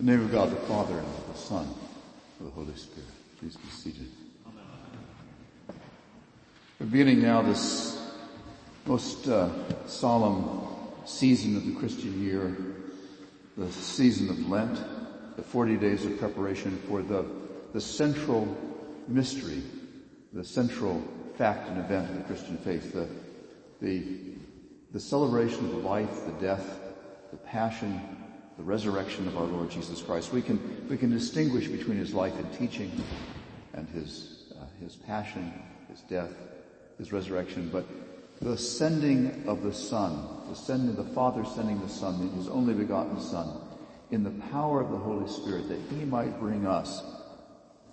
In the name of God the Father and the Son and of the Holy Spirit. Please be seated. We're beginning now this most uh, solemn season of the Christian year, the season of Lent, the 40 days of preparation for the, the central mystery, the central fact and event of the Christian faith, the, the, the celebration of the life, the death, the passion, the resurrection of our Lord Jesus Christ. We can, we can distinguish between his life and teaching and his, uh, his passion, his death, his resurrection, but the sending of the Son, the sending, the Father sending the Son, his only begotten Son, in the power of the Holy Spirit, that he might bring us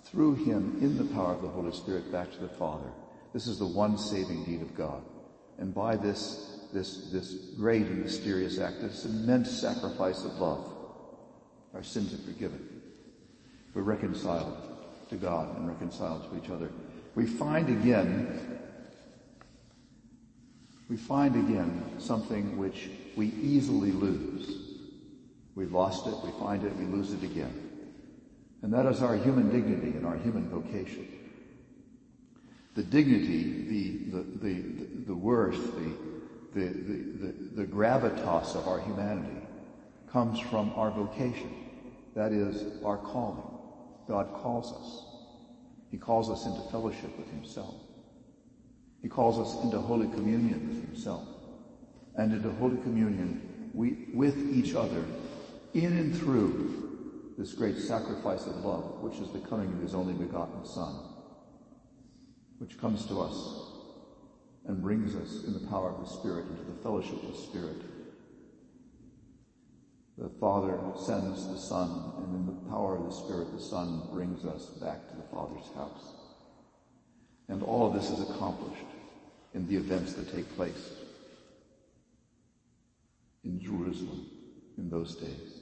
through him in the power of the Holy Spirit back to the Father. This is the one saving deed of God. And by this this, this great and mysterious act, this immense sacrifice of love. Our sins are forgiven. We're reconciled to God and reconciled to each other. We find again, we find again something which we easily lose. We've lost it, we find it, we lose it again. And that is our human dignity and our human vocation. The dignity, the, the, the, the worth, the, the, the, the, gravitas of our humanity comes from our vocation. That is our calling. God calls us. He calls us into fellowship with himself. He calls us into Holy Communion with himself. And into Holy Communion we, with each other in and through this great sacrifice of love, which is the coming of his only begotten Son, which comes to us and brings us in the power of the Spirit into the fellowship of the Spirit. The Father sends the Son, and in the power of the Spirit, the Son brings us back to the Father's house. And all of this is accomplished in the events that take place in Jerusalem in those days.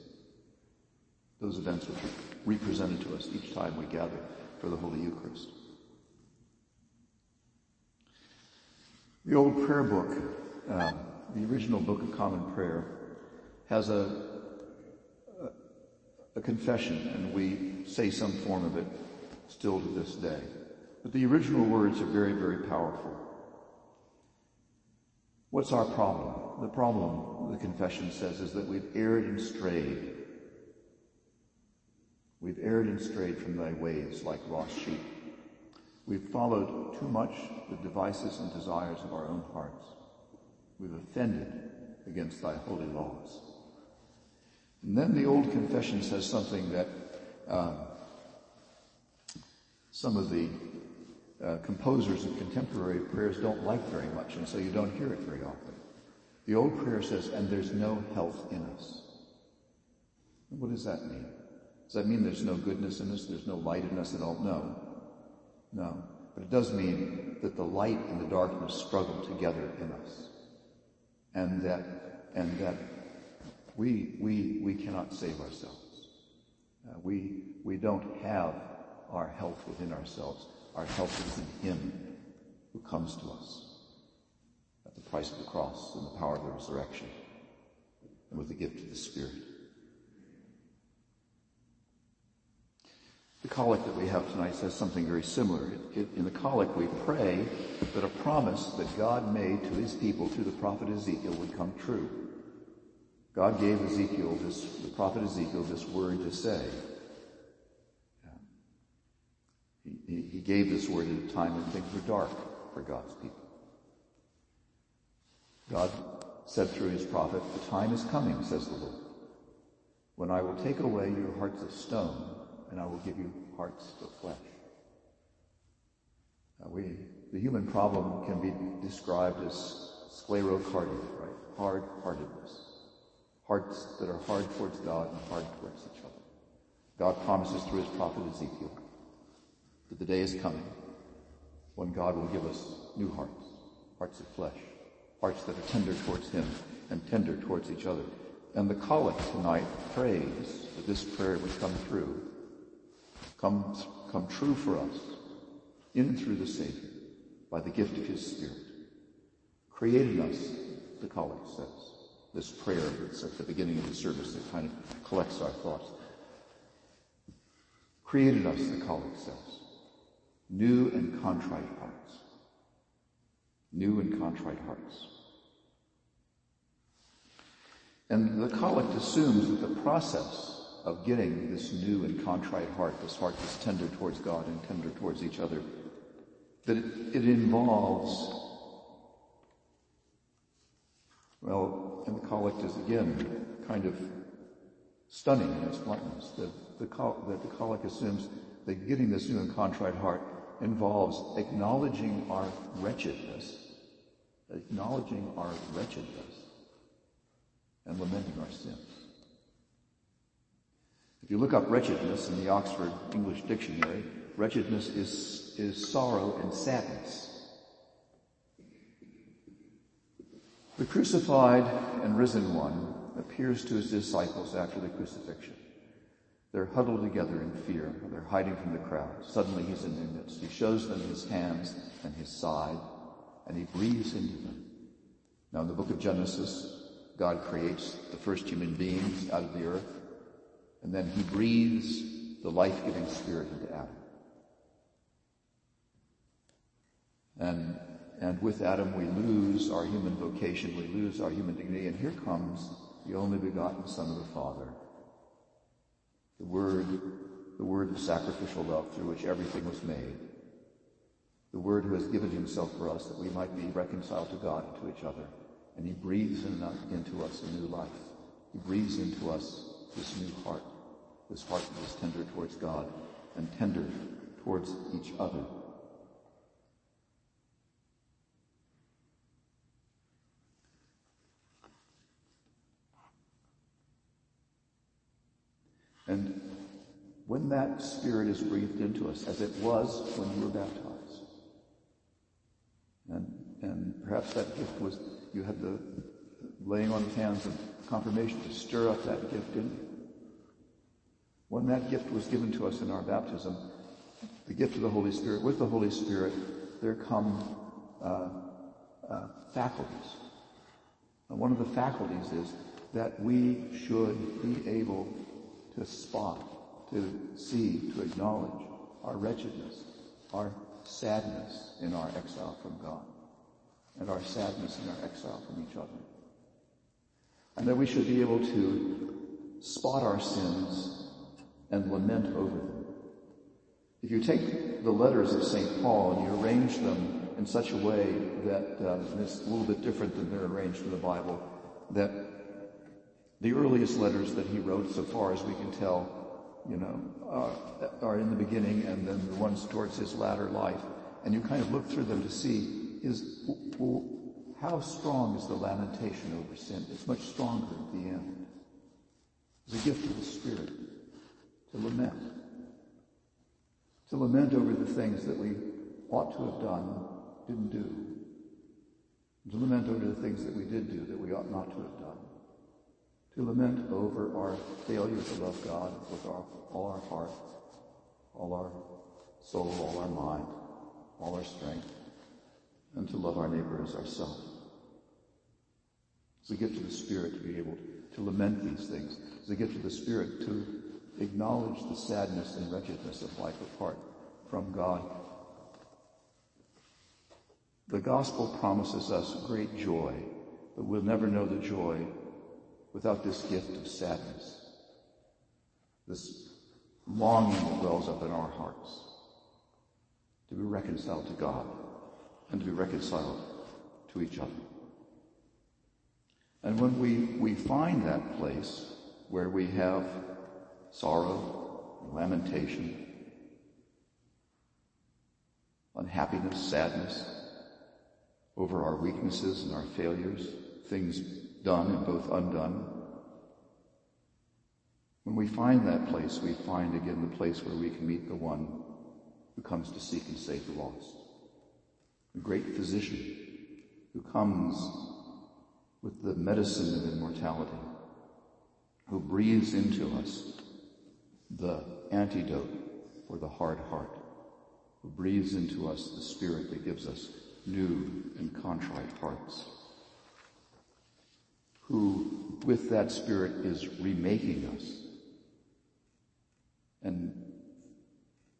Those events which are represented to us each time we gather for the Holy Eucharist. The old prayer book, uh, the original Book of Common Prayer, has a, a, a confession, and we say some form of it still to this day. But the original words are very, very powerful. What's our problem? The problem, the confession says, is that we've erred and strayed. We've erred and strayed from thy ways like lost sheep. We've followed too much the devices and desires of our own hearts. We've offended against thy holy laws. And then the old confession says something that uh, some of the uh, composers of contemporary prayers don't like very much, and so you don't hear it very often. The old prayer says, and there's no health in us. What does that mean? Does that mean there's no goodness in us? There's no light in us at all? No. No. But it does mean that the light and the darkness struggle together in us. And that, and that we, we, we cannot save ourselves. Uh, we, we don't have our health within ourselves. Our health is in Him who comes to us at the price of the cross and the power of the resurrection and with the gift of the Spirit. The collect that we have tonight says something very similar. In the collect, we pray that a promise that God made to his people through the prophet Ezekiel would come true. God gave Ezekiel this, the prophet Ezekiel, this word to say. He, he gave this word at a time when things were dark for God's people. God said through his prophet, the time is coming, says the Lord, when I will take away your hearts of stone and I will give you hearts of flesh. Now we, the human problem can be described as sclerocardia, right? Hard-heartedness. Hearts that are hard towards God and hard towards each other. God promises through his prophet Ezekiel that the day is coming when God will give us new hearts, hearts of flesh, hearts that are tender towards him and tender towards each other. And the collect tonight prays that this prayer would come through come, come true for us in through the Savior by the gift of his Spirit. Created us, the collect says, this prayer that's at the beginning of the service that kind of collects our thoughts. created us, the collect says. New and contrite hearts. New and contrite hearts. And the collect assumes that the process of getting this new and contrite heart, this heart that's tender towards God and tender towards each other, that it, it involves, well, and the collect is again kind of stunning in its bluntness. The, the, that the collect assumes that getting this new and contrite heart involves acknowledging our wretchedness, acknowledging our wretchedness, and lamenting our sins. If you look up wretchedness in the Oxford English Dictionary, wretchedness is, is sorrow and sadness. The crucified and risen one appears to his disciples after the crucifixion. They're huddled together in fear. They're hiding from the crowd. Suddenly he's in their midst. He shows them his hands and his side, and he breathes into them. Now in the book of Genesis, God creates the first human beings out of the earth, and then he breathes the life-giving spirit into Adam. And, and with Adam we lose our human vocation, we lose our human dignity, and here comes the only begotten Son of the Father, the Word, the Word of sacrificial love through which everything was made, the Word who has given himself for us that we might be reconciled to God and to each other. And he breathes in, into us a new life. He breathes into us this new heart, this heart that is tender towards God and tender towards each other. And when that Spirit is breathed into us, as it was when you were baptized, and, and perhaps that gift was, you had the laying on of hands of confirmation to stir up that gift in you. When that gift was given to us in our baptism, the gift of the Holy Spirit, with the Holy Spirit, there come uh, uh, faculties. And one of the faculties is that we should be able to spot, to see, to acknowledge our wretchedness, our sadness in our exile from God, and our sadness in our exile from each other. And that we should be able to spot our sins and lament over them. If you take the letters of St. Paul and you arrange them in such a way that um, it's a little bit different than they're arranged in the Bible, that the earliest letters that he wrote, so far as we can tell, you know, uh, are in the beginning and then the ones towards his latter life. And you kind of look through them to see is well, how strong is the lamentation over sin? It's much stronger at the end. It's a gift of the Spirit to lament. To lament over the things that we ought to have done, didn't do. To lament over the things that we did do that we ought not to have done to lament over our failure to love God with our, all our heart, all our soul, all our mind, all our strength, and to love our neighbor as ourselves. It's a gift of the Spirit to be able to lament these things. It's a gift of the Spirit to acknowledge the sadness and wretchedness of life apart from God. The gospel promises us great joy, but we'll never know the joy without this gift of sadness, this longing that wells up in our hearts to be reconciled to God and to be reconciled to each other. And when we, we find that place where we have sorrow, and lamentation, unhappiness, sadness over our weaknesses and our failures, things done and both undone. When we find that place, we find again the place where we can meet the one who comes to seek and save the lost. The great physician who comes with the medicine of immortality, who breathes into us the antidote for the hard heart, who breathes into us the spirit that gives us new and contrite hearts who with that spirit is remaking us and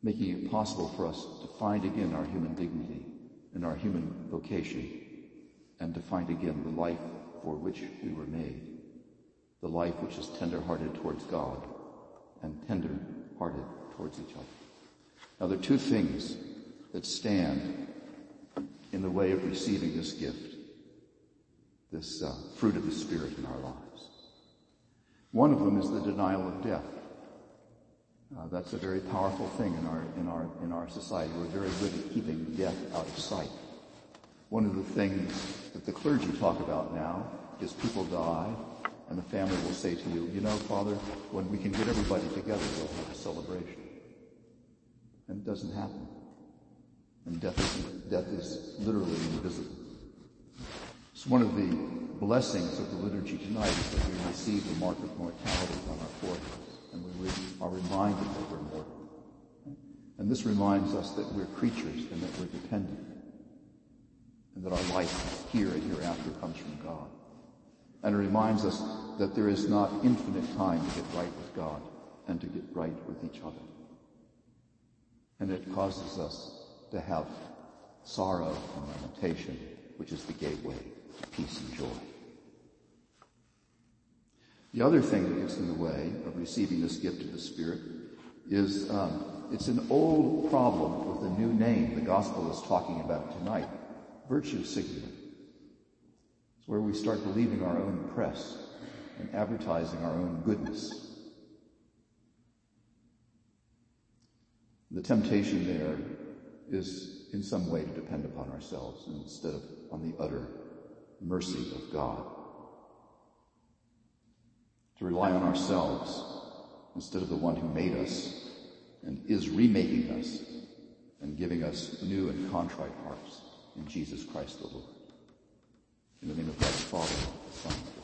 making it possible for us to find again our human dignity and our human vocation, and to find again the life for which we were made, the life which is tender-hearted towards God and tender-hearted towards each other. Now, there are two things that stand in the way of receiving this gift, this uh, fruit of the Spirit in our lives. One of them is the denial of death. Uh, that's a very powerful thing in our in our in our society. We're very good at keeping death out of sight. One of the things that the clergy talk about now is people die, and the family will say to you, "You know, Father, when we can get everybody together, we'll have a celebration." And it doesn't happen. And death is death is literally invisible. It's one of the blessings of the liturgy tonight is that we receive the mark of mortality on our foreheads and we are reminded that we're mortal. And this reminds us that we're creatures and that we're dependent. And that our life here and hereafter comes from God. And it reminds us that there is not infinite time to get right with God and to get right with each other. And it causes us to have sorrow and lamentation, which is the gateway to peace and joy. The other thing that gets in the way of receiving this gift of the Spirit is um, it's an old problem with the new name the gospel is talking about tonight, virtue signaling. Where we start believing our own press and advertising our own goodness. The temptation there is in some way to depend upon ourselves instead of on the utter mercy of God to rely on ourselves instead of the one who made us and is remaking us and giving us new and contrite hearts in Jesus Christ the Lord. In the name of God, the Father, the Son,